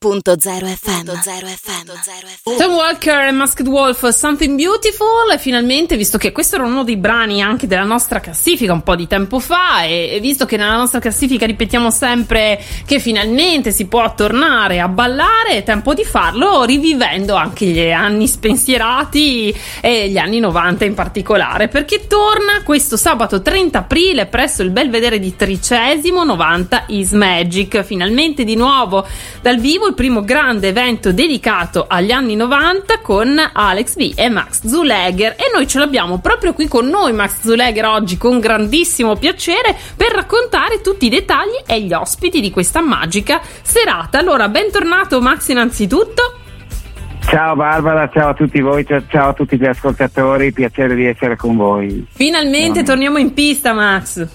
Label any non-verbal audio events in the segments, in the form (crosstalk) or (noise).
FM. FM. Tom Walker e Masked Wolf Something Beautiful e finalmente visto che questo era uno dei brani anche della nostra classifica un po' di tempo fa e, e, visto che nella nostra classifica ripetiamo sempre che finalmente si può tornare a ballare è tempo di farlo rivivendo anche gli anni spensierati e gli anni 90 in particolare perché torna questo sabato 30 aprile presso il Belvedere di Tricesimo 90 is Magic finalmente di nuovo dal vivo il primo grande evento dedicato agli anni 90 con Alex B e Max Zulegger e noi ce l'abbiamo proprio qui con noi Max Zulegger oggi con grandissimo piacere per raccontare tutti i dettagli e gli ospiti di questa magica serata. Allora, bentornato Max innanzitutto. Ciao Barbara, ciao a tutti voi, ciao a tutti gli ascoltatori, piacere di essere con voi. Finalmente torniamo in pista Max.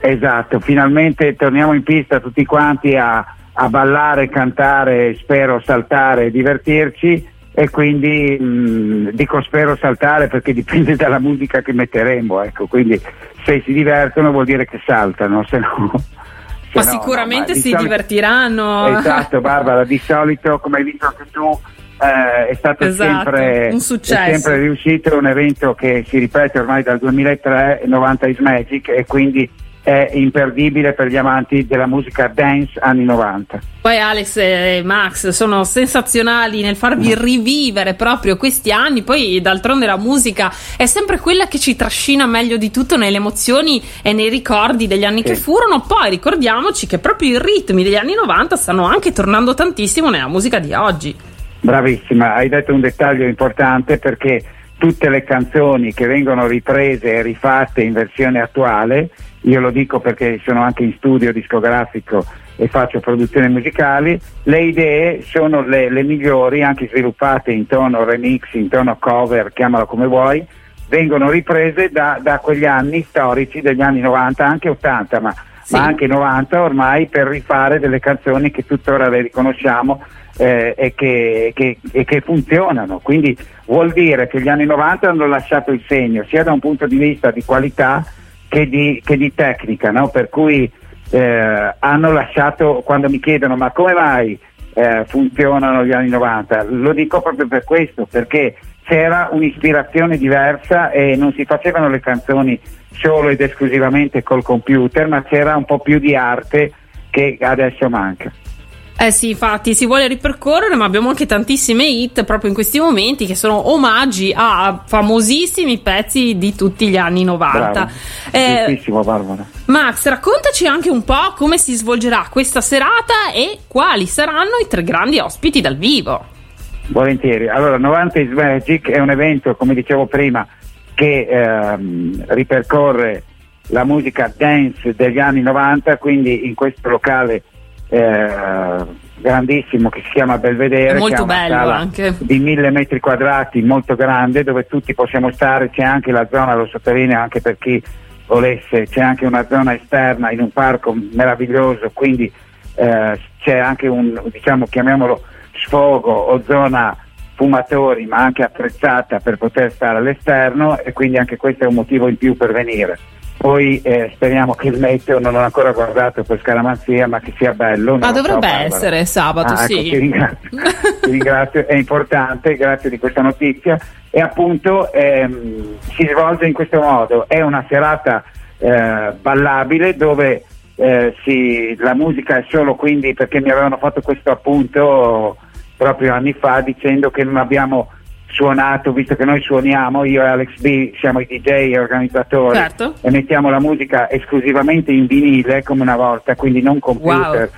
Esatto, finalmente torniamo in pista tutti quanti a a ballare, cantare, spero saltare, divertirci e quindi mh, dico spero saltare perché dipende (laughs) dalla musica che metteremo, ecco, quindi se si divertono vuol dire che saltano, se no... (laughs) ma no, sicuramente no, ma si solito, divertiranno. Esatto Barbara, di solito come hai visto anche tu eh, è stato esatto, sempre, un successo. È sempre riuscito, un evento che si ripete ormai dal 2003, 90 is Magic e quindi è imperdibile per gli amanti della musica dance anni 90. Poi Alex e Max sono sensazionali nel farvi rivivere proprio questi anni, poi d'altronde la musica è sempre quella che ci trascina meglio di tutto nelle emozioni e nei ricordi degli anni sì. che furono, poi ricordiamoci che proprio i ritmi degli anni 90 stanno anche tornando tantissimo nella musica di oggi. Bravissima, hai detto un dettaglio importante perché tutte le canzoni che vengono riprese e rifatte in versione attuale io lo dico perché sono anche in studio discografico e faccio produzioni musicali, le idee sono le, le migliori, anche sviluppate in tono remix, in tono cover, chiamalo come vuoi, vengono riprese da, da quegli anni storici degli anni 90, anche 80, ma, sì. ma, anche 90 ormai per rifare delle canzoni che tuttora le riconosciamo eh, e, che, che, e, che, funzionano. Quindi vuol dire che gli anni 90 hanno lasciato il segno, sia da un punto di vista di qualità che di, che di tecnica, no? per cui eh, hanno lasciato, quando mi chiedono ma come mai eh, funzionano gli anni 90, lo dico proprio per questo, perché c'era un'ispirazione diversa e non si facevano le canzoni solo ed esclusivamente col computer, ma c'era un po' più di arte che adesso manca. Eh sì, infatti si vuole ripercorrere, ma abbiamo anche tantissime hit proprio in questi momenti che sono omaggi a famosissimi pezzi di tutti gli anni 90. Eh, Barbara. Max, raccontaci anche un po' come si svolgerà questa serata e quali saranno i tre grandi ospiti dal vivo. Volentieri. Allora, 90 is Magic è un evento, come dicevo prima, che ehm, ripercorre la musica dance degli anni 90, quindi in questo locale eh, grandissimo che si chiama Belvedere, è molto bello anche. di mille metri quadrati, molto grande, dove tutti possiamo stare, c'è anche la zona, lo sottolineo anche per chi volesse, c'è anche una zona esterna in un parco meraviglioso, quindi eh, c'è anche un, diciamo, chiamiamolo sfogo o zona fumatori, ma anche attrezzata per poter stare all'esterno e quindi anche questo è un motivo in più per venire. Poi eh, speriamo che il meteo non l'ho ancora guardato per scaramanzia, ma che sia bello. Ma dovrebbe so, essere sabato, ah, sì. Ecco, ti, ringrazio, (laughs) ti ringrazio, è importante, grazie di questa notizia. E appunto ehm, si svolge in questo modo, è una serata eh, ballabile dove eh, si, la musica è solo quindi perché mi avevano fatto questo appunto proprio anni fa dicendo che non abbiamo suonato, visto che noi suoniamo, io e Alex B siamo i DJ e organizzatori certo. e mettiamo la musica esclusivamente in vinile come una volta, quindi non computer,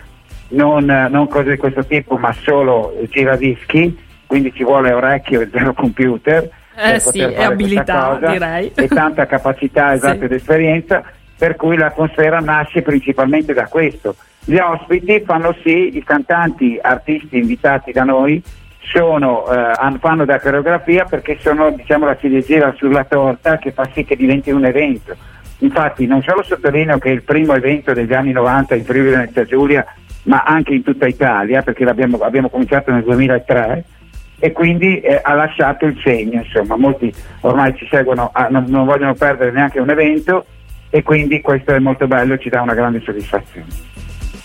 wow. non, non, cose di questo tipo, ma solo giradischi, quindi ci vuole orecchio e zero computer. Eh sì, e abilità cosa, direi. E tanta capacità esatta (laughs) sì. ed esperienza, per cui l'atmosfera nasce principalmente da questo. Gli ospiti fanno sì, i cantanti, artisti invitati da noi, sono, eh, fanno da coreografia perché sono diciamo, la ciliegina sulla torta che fa sì che diventi un evento. Infatti non solo sottolineo che è il primo evento degli anni 90 in Friuli Venezia Giulia, ma anche in tutta Italia, perché abbiamo cominciato nel 2003 e quindi eh, ha lasciato il segno, insomma, molti ormai ci seguono, ah, non, non vogliono perdere neanche un evento e quindi questo è molto bello e ci dà una grande soddisfazione.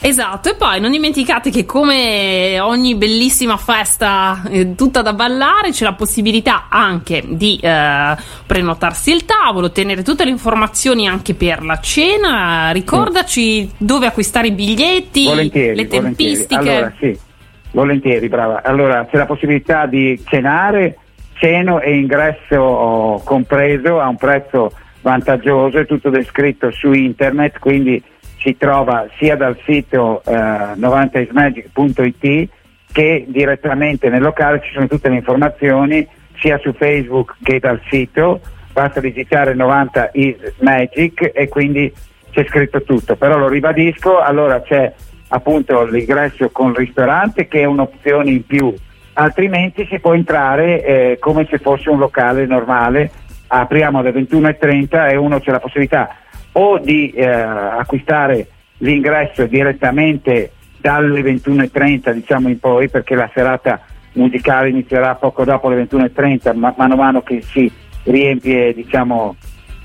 Esatto, e poi non dimenticate che come ogni bellissima festa eh, tutta da ballare c'è la possibilità anche di eh, prenotarsi il tavolo, ottenere tutte le informazioni anche per la cena. Ricordaci sì. dove acquistare i biglietti, volentieri, le tempistiche. Volentieri. Allora, sì, volentieri, brava. Allora, c'è la possibilità di cenare, ceno e ingresso compreso a un prezzo vantaggioso, è tutto descritto su internet, quindi si trova sia dal sito eh, 90ismagic.it che direttamente nel locale. Ci sono tutte le informazioni sia su Facebook che dal sito, basta digitare 90 is magic e quindi c'è scritto tutto, però lo ribadisco, allora c'è appunto l'ingresso con ristorante che è un'opzione in più, altrimenti si può entrare eh, come se fosse un locale normale, apriamo alle 21.30 e uno c'è la possibilità o di eh, acquistare l'ingresso direttamente dalle 21.30 diciamo in poi perché la serata musicale inizierà poco dopo le 21.30 ma, mano a mano che si riempie diciamo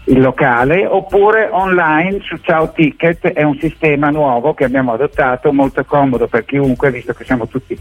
il locale oppure online su Ciao Ticket. È un sistema nuovo che abbiamo adottato molto comodo per chiunque visto che siamo tutti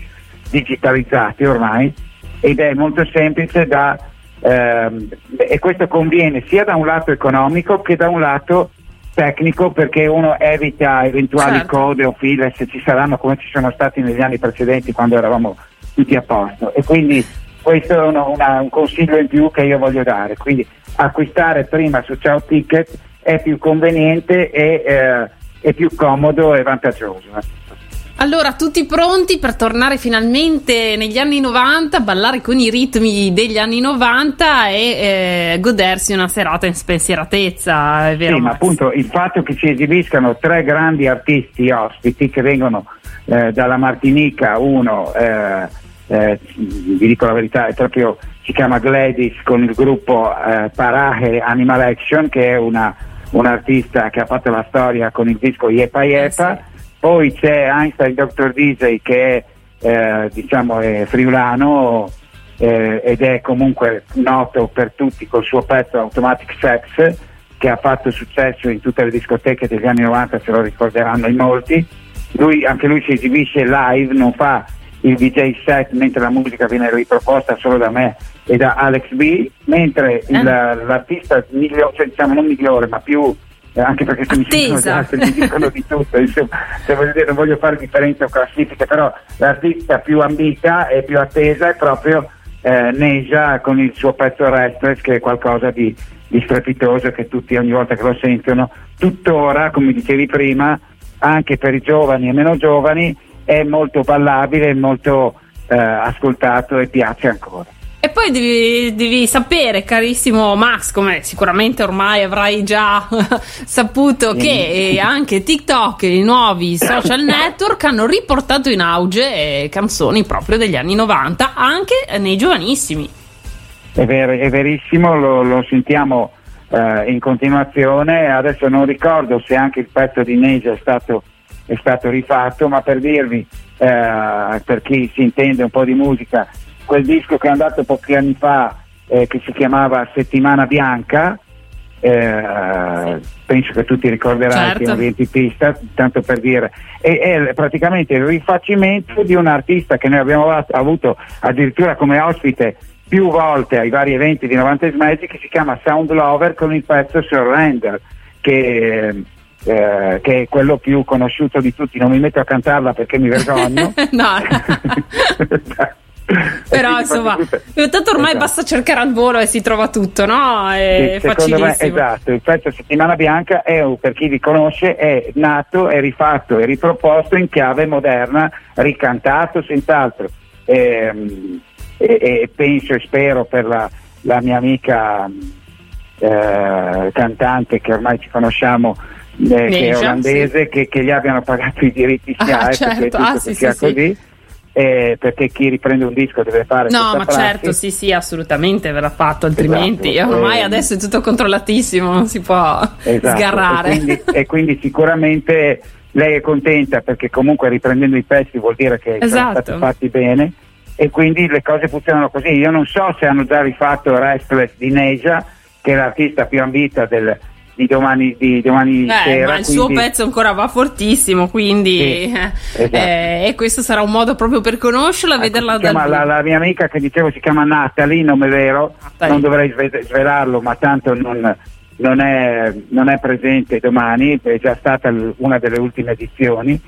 digitalizzati ormai ed è molto semplice da ehm, e questo conviene sia da un lato economico che da un lato tecnico perché uno evita eventuali certo. code o file se ci saranno come ci sono stati negli anni precedenti quando eravamo tutti a posto. E quindi questo è uno, una, un consiglio in più che io voglio dare. Quindi acquistare prima su Ciao Ticket è più conveniente e eh, è più comodo e vantaggioso allora, tutti pronti per tornare finalmente negli anni 90, ballare con i ritmi degli anni 90 e eh, godersi una serata in spensieratezza, è vero? Sì, ma appunto il fatto che si esibiscano tre grandi artisti ospiti che vengono eh, dalla Martinica, uno, eh, eh vi dico la verità, è proprio, si chiama Gladys con il gruppo eh, Paraje Animal Action, che è una, un artista che ha fatto la storia con il disco Yepa Yepa. Eh, sì poi c'è Einstein Dr. DJ che è, eh, diciamo, è friulano eh, ed è comunque noto per tutti col suo pezzo Automatic Sex che ha fatto successo in tutte le discoteche degli anni 90, se lo ricorderanno in molti. Lui, anche lui si esibisce live, non fa il DJ set mentre la musica viene riproposta solo da me e da Alex B, mentre il, eh. l'artista migliore, cioè diciamo non migliore, ma più eh, anche perché se Attesa. mi, mi dicono di tutto, insomma, se voglio dire, non voglio fare differenza o classifiche, però l'artista più ambita e più attesa è proprio eh, Neja con il suo pezzo Restless che è qualcosa di, di strepitoso che tutti ogni volta che lo sentono, tuttora, come dicevi prima, anche per i giovani e meno giovani, è molto ballabile, molto eh, ascoltato e piace ancora. Poi devi, devi, sapere, carissimo Max, come sicuramente ormai avrai già (laughs) saputo, che anche TikTok e i nuovi social (coughs) network hanno riportato in auge eh, canzoni proprio degli anni 90, anche nei giovanissimi. È, ver- è verissimo, lo, lo sentiamo eh, in continuazione. Adesso non ricordo se anche il pezzo di Neja è stato, è stato rifatto, ma per dirvi, eh, per chi si intende un po' di musica, quel disco che è andato pochi anni fa eh, che si chiamava Settimana Bianca, eh, sì. penso che tutti ricorderanno certo. che è un riempipista, tanto per dire, e è praticamente il rifacimento di un artista che noi abbiamo avuto addirittura come ospite più volte ai vari eventi di 90 Magic che si chiama Sound Lover con il pezzo Surrender che, eh, che è quello più conosciuto di tutti non mi metto a cantarla perché mi vergogno (laughs) no (laughs) (laughs) (laughs) Però insomma, tanto ormai esatto. basta cercare al volo e si trova tutto, no? È sì, facilissimo. Me, esatto, il pezzo Settimana Bianca è, per chi vi conosce, è nato, è rifatto, è riproposto in chiave moderna, ricantato senz'altro. E, ehm, e, e penso e spero per la, la mia amica eh, cantante che ormai ci conosciamo eh, che è olandese, sì. che, che, gli abbiano pagato i diritti SIAE ah, certo. ah, sì, sia sì, così eh, perché chi riprende un disco deve fare no ma prassi. certo sì sì assolutamente verrà fatto altrimenti esatto. ormai eh, adesso è tutto controllatissimo non si può esatto. sgarrare e quindi, e quindi, sicuramente lei è contenta perché comunque riprendendo i pezzi vuol dire che esatto. sono stati fatti bene e quindi le cose funzionano così io non so se hanno già rifatto Restless di Neja che è l'artista più ambita del, di domani, di domani eh, sera. Ma il quindi... suo pezzo ancora va fortissimo, quindi sì, eh, esatto. eh, e questo sarà un modo proprio per conoscerla ecco, vederla dal la, la, mia amica che dicevo si chiama Natalie, nome vero, Natalie. non dovrei svelarlo, ma tanto non, non, è, non è presente domani, è già stata una delle ultime edizioni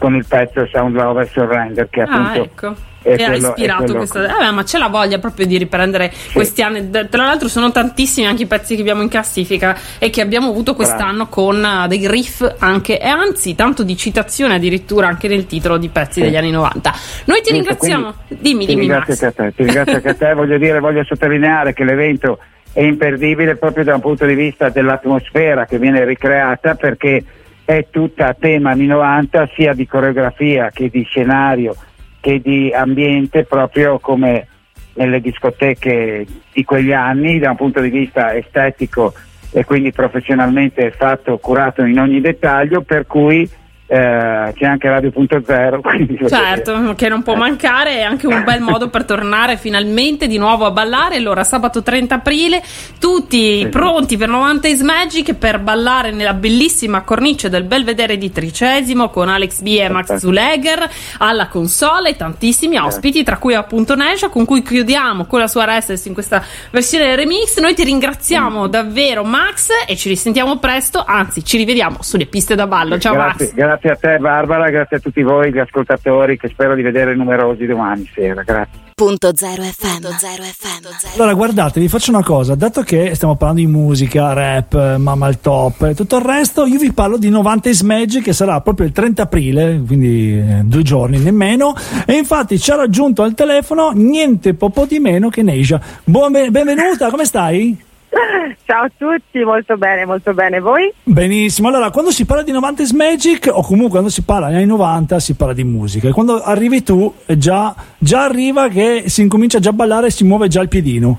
con il pezzo Sound Lover Surrender che ah, appunto ecco. è quello, ha ispirato questa eh, ma c'è la voglia proprio di riprendere sì. questi anni. Tra l'altro sono tantissimi anche i pezzi che abbiamo in classifica e che abbiamo avuto quest'anno con uh, dei riff anche e anzi tanto di citazione addirittura anche nel titolo di pezzi sì. degli anni 90 noi ti ringraziamo. dimmi dimmi ringrazio a te, ti ringrazio anche a te. (laughs) Voglio dire voglio sottolineare che l'evento è imperdibile proprio da un punto di vista dell'atmosfera che viene ricreata perché è tutta a tema anni 90 sia di coreografia che di scenario che di ambiente proprio come nelle discoteche di quegli anni da un punto di vista estetico e quindi professionalmente fatto, curato in ogni dettaglio per cui eh, c'è anche Radio.0 (laughs) certo che non può mancare è anche un bel modo per tornare finalmente di nuovo a ballare. Allora sabato 30 aprile tutti pronti per 90 is Magic per ballare nella bellissima cornice del Belvedere di Tricesimo con Alex B e Max Zulegger alla console. E tantissimi ospiti tra cui appunto Nesha con cui chiudiamo con la sua Restless in questa versione remix. Noi ti ringraziamo mm. davvero Max e ci risentiamo presto anzi ci rivediamo sulle piste da ballo. Ciao grazie, Max. grazie Grazie a te Barbara, grazie a tutti voi, gli ascoltatori che spero di vedere numerosi domani sera. Grazie. Punto zero FM. Zero FM. Allora guardate, vi faccio una cosa, dato che stiamo parlando di musica, rap, mamma al top e tutto il resto, io vi parlo di 90 is Magic che sarà proprio il 30 aprile, quindi eh, due giorni nemmeno, e infatti ci ha raggiunto al telefono niente po' di meno che Neisha. Buon, benvenuta, come stai? (laughs) Ciao a tutti, molto bene, molto bene. Voi? Benissimo. Allora, quando si parla di 90s Magic, o comunque quando si parla negli anni 90, si parla di musica. E quando arrivi tu, già, già arriva che si incomincia già a ballare e si muove già il piedino.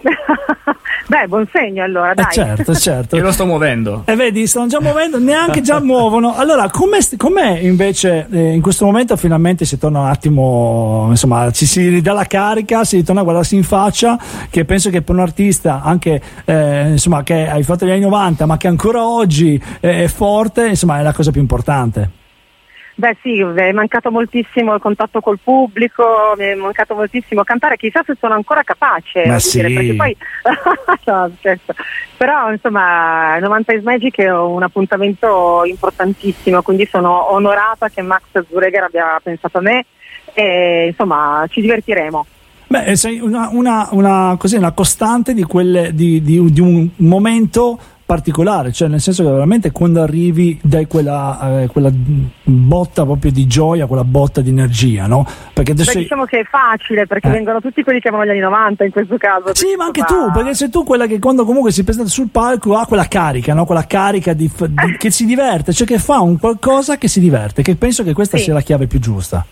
(laughs) Beh, buon segno allora, eh, dai. Eh certo, certo. Io (laughs) lo sto muovendo. E eh, vedi, stanno già muovendo, neanche già muovono. Allora, com'è, com'è invece eh, in questo momento finalmente si torna un attimo, insomma, ci si ridà la carica, si ritorna a guardarsi in faccia, che penso che per un artista anche, eh, insomma, che hai fatto gli anni 90, ma che ancora oggi è forte, insomma, è la cosa più importante. Beh sì, mi è mancato moltissimo il contatto col pubblico, mi è mancato moltissimo cantare, chissà se sono ancora capace. Ma sì. Dire, perché poi... (laughs) no, certo. Però insomma 90 is Magic è un appuntamento importantissimo, quindi sono onorata che Max Zureger abbia pensato a me e insomma ci divertiremo. Beh, sei una, una, una, così, una costante di, quelle, di, di, di un momento particolare, cioè nel senso che veramente quando arrivi dai quella, eh, quella botta proprio di gioia, quella botta di energia, no? Perché Beh, sei... diciamo che è facile perché eh. vengono tutti quelli che amano gli anni 90 in questo caso. Sì, ma anche fa... tu, perché sei tu quella che quando comunque si presenta sul palco ha quella carica, no? Quella carica di, di, che si diverte, cioè che fa un qualcosa che si diverte, che penso che questa sì. sia la chiave più giusta.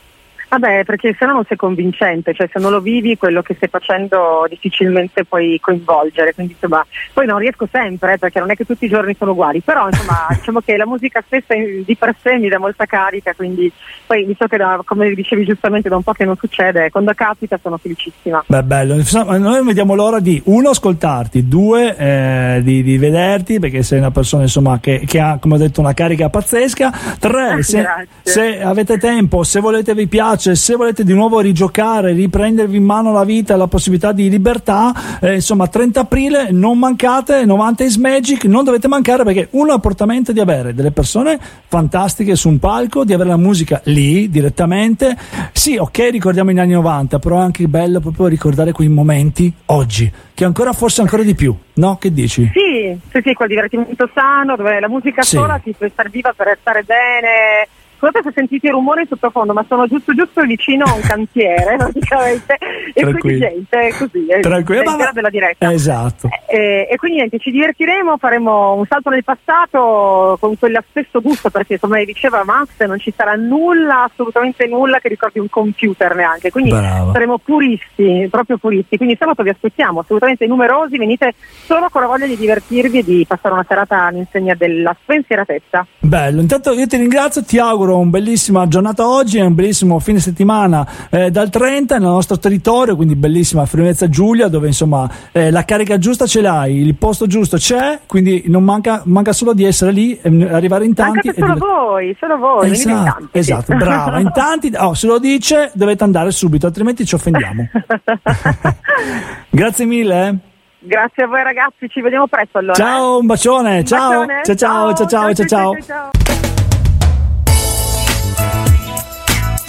Vabbè, perché se no non sei convincente, cioè se non lo vivi quello che stai facendo difficilmente puoi coinvolgere, quindi insomma, poi non riesco sempre eh, perché non è che tutti i giorni sono uguali, però insomma (laughs) diciamo che la musica stessa di per sé mi dà molta carica, quindi poi visto che da, come dicevi giustamente da un po' che non succede, quando capita sono felicissima. Beh, bello, noi vediamo l'ora di uno ascoltarti, due eh, di, di, vederti perché sei una persona insomma che, che, ha come ho detto una carica pazzesca, tre se, se avete tempo, se volete vi piace piace, se volete di nuovo rigiocare, riprendervi in mano la vita la possibilità di libertà, eh, insomma 30 aprile non mancate, 90 is Magic, non dovete mancare perché uno apportamento di avere delle persone fantastiche su un palco, di avere la musica lì direttamente. Sì, ok, ricordiamo gli anni 90, però è anche bello proprio ricordare quei momenti oggi, che ancora forse ancora di più, no? Che dici? Sì, sì, sì, quel divertimento sano, dove la musica sì. sola ti può stare viva per stare bene Scusate se sentite i rumori sottofondo, ma sono giusto giusto vicino a un cantiere, (laughs) praticamente, e quindi gente così, è Tranquillo, ma... della diretta. Esatto. E, e, quindi niente, ci divertiremo, faremo un salto nel passato con quello stesso gusto, perché come diceva Max non ci sarà nulla, assolutamente nulla che ricordi un computer neanche, quindi Brava. saremo puristi, proprio puristi, quindi sabato vi aspettiamo, assolutamente numerosi, venite solo con la voglia di divertirvi e di passare una serata all'insegna della spensieratezza. Bello, intanto io ti ringrazio, ti auguro auguro una bellissima giornata oggi e un bellissimo fine settimana eh, dal 30 nel nostro territorio, quindi bellissima Friulezza Giulia, dove insomma eh, la carica giusta ce l'hai, il posto giusto c'è, quindi non manca, manca solo di essere lì, arrivare in tanti. Mancate solo div- voi, solo voi. Esatto, esatto brava. In tanti, oh, se lo dice dovete andare subito, altrimenti ci offendiamo. (laughs) Grazie mille. eh. Grazie a voi ragazzi, ci vediamo presto allora. Ciao, un bacione. Ciao. ciao, ciao, ciao, ciao, ciao, ciao. ciao.